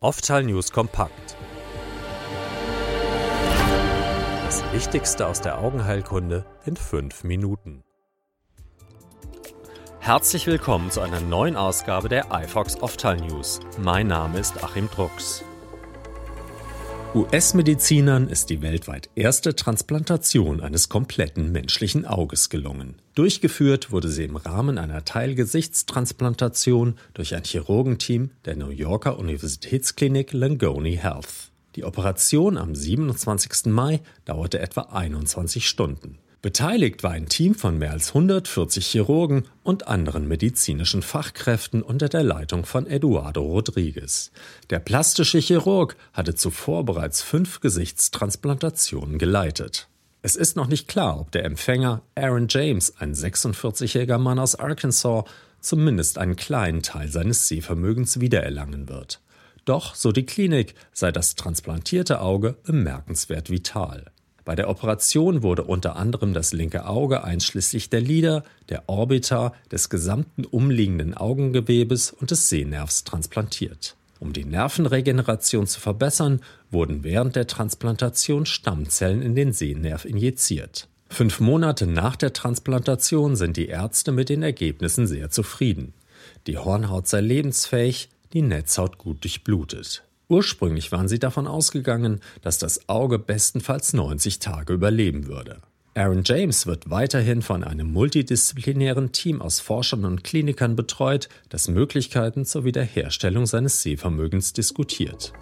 Oftal News kompakt. Das Wichtigste aus der Augenheilkunde in fünf Minuten. Herzlich willkommen zu einer neuen Ausgabe der iFox Oftal News. Mein Name ist Achim Drucks. US-Medizinern ist die weltweit erste Transplantation eines kompletten menschlichen Auges gelungen. Durchgeführt wurde sie im Rahmen einer Teilgesichtstransplantation durch ein Chirurgenteam der New Yorker Universitätsklinik Langone Health. Die Operation am 27. Mai dauerte etwa 21 Stunden. Beteiligt war ein Team von mehr als 140 Chirurgen und anderen medizinischen Fachkräften unter der Leitung von Eduardo Rodriguez. Der plastische Chirurg hatte zuvor bereits fünf Gesichtstransplantationen geleitet. Es ist noch nicht klar, ob der Empfänger Aaron James, ein 46-jähriger Mann aus Arkansas, zumindest einen kleinen Teil seines Sehvermögens wiedererlangen wird. Doch, so die Klinik, sei das transplantierte Auge bemerkenswert vital. Bei der Operation wurde unter anderem das linke Auge einschließlich der Lider, der Orbita, des gesamten umliegenden Augengewebes und des Sehnervs transplantiert. Um die Nervenregeneration zu verbessern, wurden während der Transplantation Stammzellen in den Sehnerv injiziert. Fünf Monate nach der Transplantation sind die Ärzte mit den Ergebnissen sehr zufrieden. Die Hornhaut sei lebensfähig, die Netzhaut gut durchblutet. Ursprünglich waren sie davon ausgegangen, dass das Auge bestenfalls 90 Tage überleben würde. Aaron James wird weiterhin von einem multidisziplinären Team aus Forschern und Klinikern betreut, das Möglichkeiten zur Wiederherstellung seines Sehvermögens diskutiert.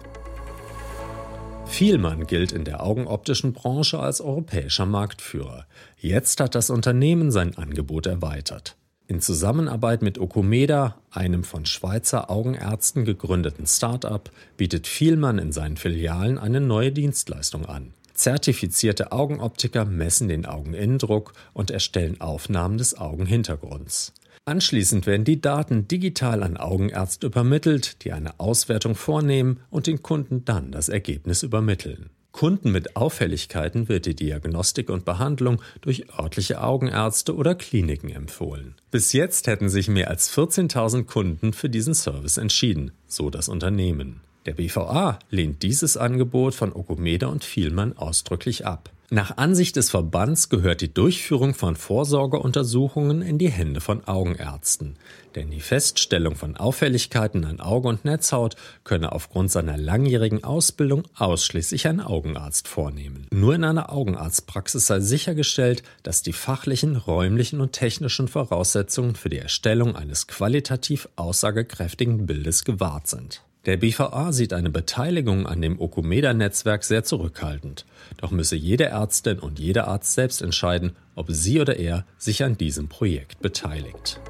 Vielmann gilt in der augenoptischen Branche als europäischer Marktführer. Jetzt hat das Unternehmen sein Angebot erweitert. In Zusammenarbeit mit Okumeda, einem von Schweizer Augenärzten gegründeten Start-up, bietet Vielmann in seinen Filialen eine neue Dienstleistung an. Zertifizierte Augenoptiker messen den Augeninnendruck und erstellen Aufnahmen des Augenhintergrunds. Anschließend werden die Daten digital an Augenärzte übermittelt, die eine Auswertung vornehmen und den Kunden dann das Ergebnis übermitteln. Kunden mit Auffälligkeiten wird die Diagnostik und Behandlung durch örtliche Augenärzte oder Kliniken empfohlen. Bis jetzt hätten sich mehr als 14.000 Kunden für diesen Service entschieden, so das Unternehmen. Der BVA lehnt dieses Angebot von Okumeda und Vielmann ausdrücklich ab. Nach Ansicht des Verbands gehört die Durchführung von Vorsorgeuntersuchungen in die Hände von Augenärzten, denn die Feststellung von Auffälligkeiten an Auge und Netzhaut könne aufgrund seiner langjährigen Ausbildung ausschließlich ein Augenarzt vornehmen. Nur in einer Augenarztpraxis sei sichergestellt, dass die fachlichen, räumlichen und technischen Voraussetzungen für die Erstellung eines qualitativ aussagekräftigen Bildes gewahrt sind. Der BVA sieht eine Beteiligung an dem Okumeda-Netzwerk sehr zurückhaltend. Doch müsse jede Ärztin und jeder Arzt selbst entscheiden, ob sie oder er sich an diesem Projekt beteiligt.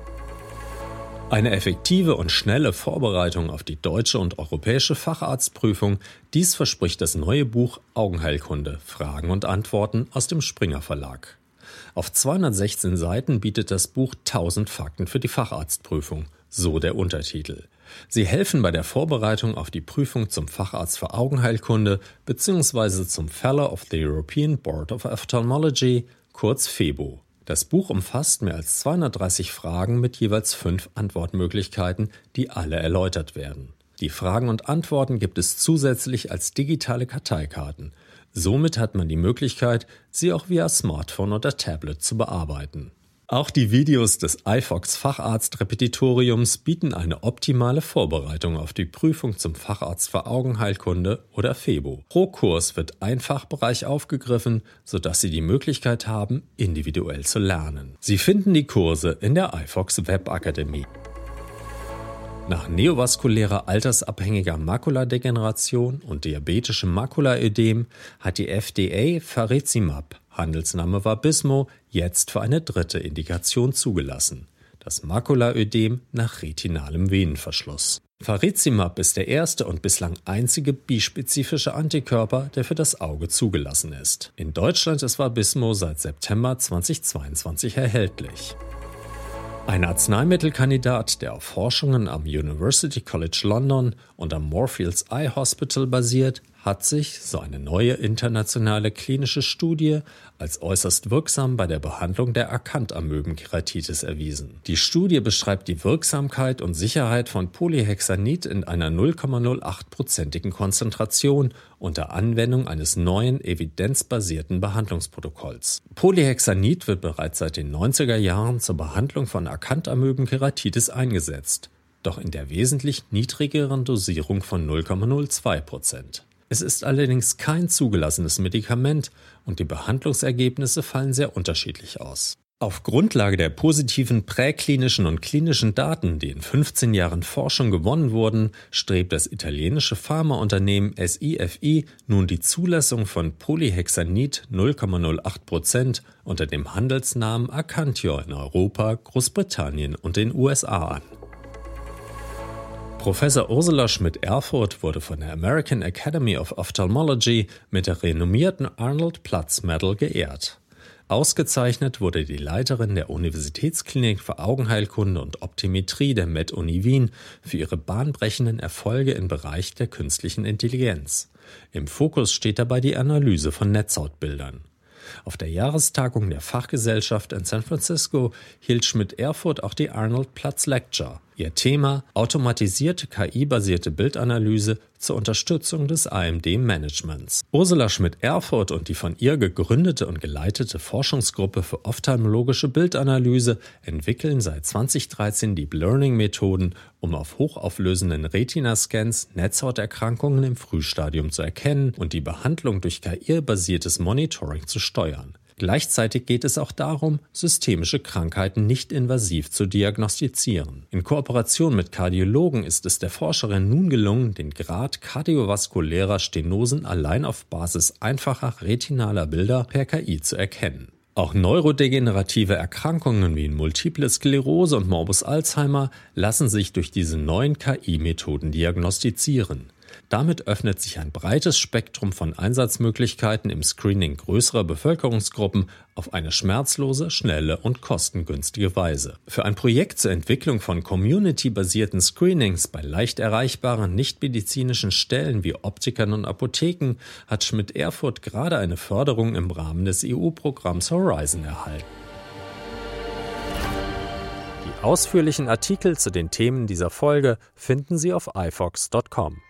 Eine effektive und schnelle Vorbereitung auf die deutsche und europäische Facharztprüfung, dies verspricht das neue Buch Augenheilkunde Fragen und Antworten aus dem Springer Verlag. Auf 216 Seiten bietet das Buch 1000 Fakten für die Facharztprüfung, so der Untertitel. Sie helfen bei der Vorbereitung auf die Prüfung zum Facharzt für Augenheilkunde bzw. zum Fellow of the European Board of Ophthalmology, kurz FEBO. Das Buch umfasst mehr als 230 Fragen mit jeweils fünf Antwortmöglichkeiten, die alle erläutert werden. Die Fragen und Antworten gibt es zusätzlich als digitale Karteikarten. Somit hat man die Möglichkeit, sie auch via Smartphone oder Tablet zu bearbeiten. Auch die Videos des iFox Facharzt-Repetitoriums bieten eine optimale Vorbereitung auf die Prüfung zum Facharzt für Augenheilkunde oder FEBO. Pro Kurs wird ein Fachbereich aufgegriffen, sodass Sie die Möglichkeit haben, individuell zu lernen. Sie finden die Kurse in der iFox Webakademie. Nach neovaskulärer altersabhängiger Makuladegeneration und diabetischem Makulaödem hat die FDA Faricimab Handelsname war Bismo, jetzt für eine dritte Indikation zugelassen. Das Makulaödem nach retinalem Venenverschluss. Faricimab ist der erste und bislang einzige bispezifische Antikörper, der für das Auge zugelassen ist. In Deutschland ist Vabismo seit September 2022 erhältlich. Ein Arzneimittelkandidat, der auf Forschungen am University College London und am Moorfields Eye Hospital basiert, hat sich, so eine neue internationale klinische Studie, als äußerst wirksam bei der Behandlung der Akantamöbenkeratitis erwiesen. Die Studie beschreibt die Wirksamkeit und Sicherheit von Polyhexanid in einer 0,08-prozentigen Konzentration unter Anwendung eines neuen evidenzbasierten Behandlungsprotokolls. Polyhexanid wird bereits seit den 90er Jahren zur Behandlung von Akantamöbenkeratitis eingesetzt doch in der wesentlich niedrigeren Dosierung von 0,02 Prozent. Es ist allerdings kein zugelassenes Medikament und die Behandlungsergebnisse fallen sehr unterschiedlich aus. Auf Grundlage der positiven präklinischen und klinischen Daten, die in 15 Jahren Forschung gewonnen wurden, strebt das italienische Pharmaunternehmen SIFI nun die Zulassung von Polyhexanid 0,08 Prozent unter dem Handelsnamen Acantior in Europa, Großbritannien und den USA an. Professor Ursula Schmidt-Erfurth wurde von der American Academy of Ophthalmology mit der renommierten Arnold Platz Medal geehrt. Ausgezeichnet wurde die Leiterin der Universitätsklinik für Augenheilkunde und Optimetrie der Med-Uni Wien für ihre bahnbrechenden Erfolge im Bereich der künstlichen Intelligenz. Im Fokus steht dabei die Analyse von Netzhautbildern. Auf der Jahrestagung der Fachgesellschaft in San Francisco hielt Schmidt-Erfurt auch die Arnold Platz Lecture. Ihr Thema automatisierte KI-basierte Bildanalyse zur Unterstützung des AMD-Managements. Ursula Schmidt-Erfurt und die von ihr gegründete und geleitete Forschungsgruppe für ophthalmologische Bildanalyse entwickeln seit 2013 Deep Learning-Methoden, um auf hochauflösenden Retina-Scans Netzhauterkrankungen im Frühstadium zu erkennen und die Behandlung durch KI-basiertes Monitoring zu steuern. Gleichzeitig geht es auch darum, systemische Krankheiten nicht invasiv zu diagnostizieren. In Kooperation mit Kardiologen ist es der Forscherin nun gelungen, den Grad kardiovaskulärer Stenosen allein auf Basis einfacher retinaler Bilder per KI zu erkennen. Auch neurodegenerative Erkrankungen wie Multiple Sklerose und Morbus Alzheimer lassen sich durch diese neuen KI-Methoden diagnostizieren. Damit öffnet sich ein breites Spektrum von Einsatzmöglichkeiten im Screening größerer Bevölkerungsgruppen auf eine schmerzlose, schnelle und kostengünstige Weise. Für ein Projekt zur Entwicklung von community-basierten Screenings bei leicht erreichbaren nichtmedizinischen Stellen wie Optikern und Apotheken hat Schmidt-Erfurt gerade eine Förderung im Rahmen des EU-Programms Horizon erhalten. Die ausführlichen Artikel zu den Themen dieser Folge finden Sie auf ifox.com.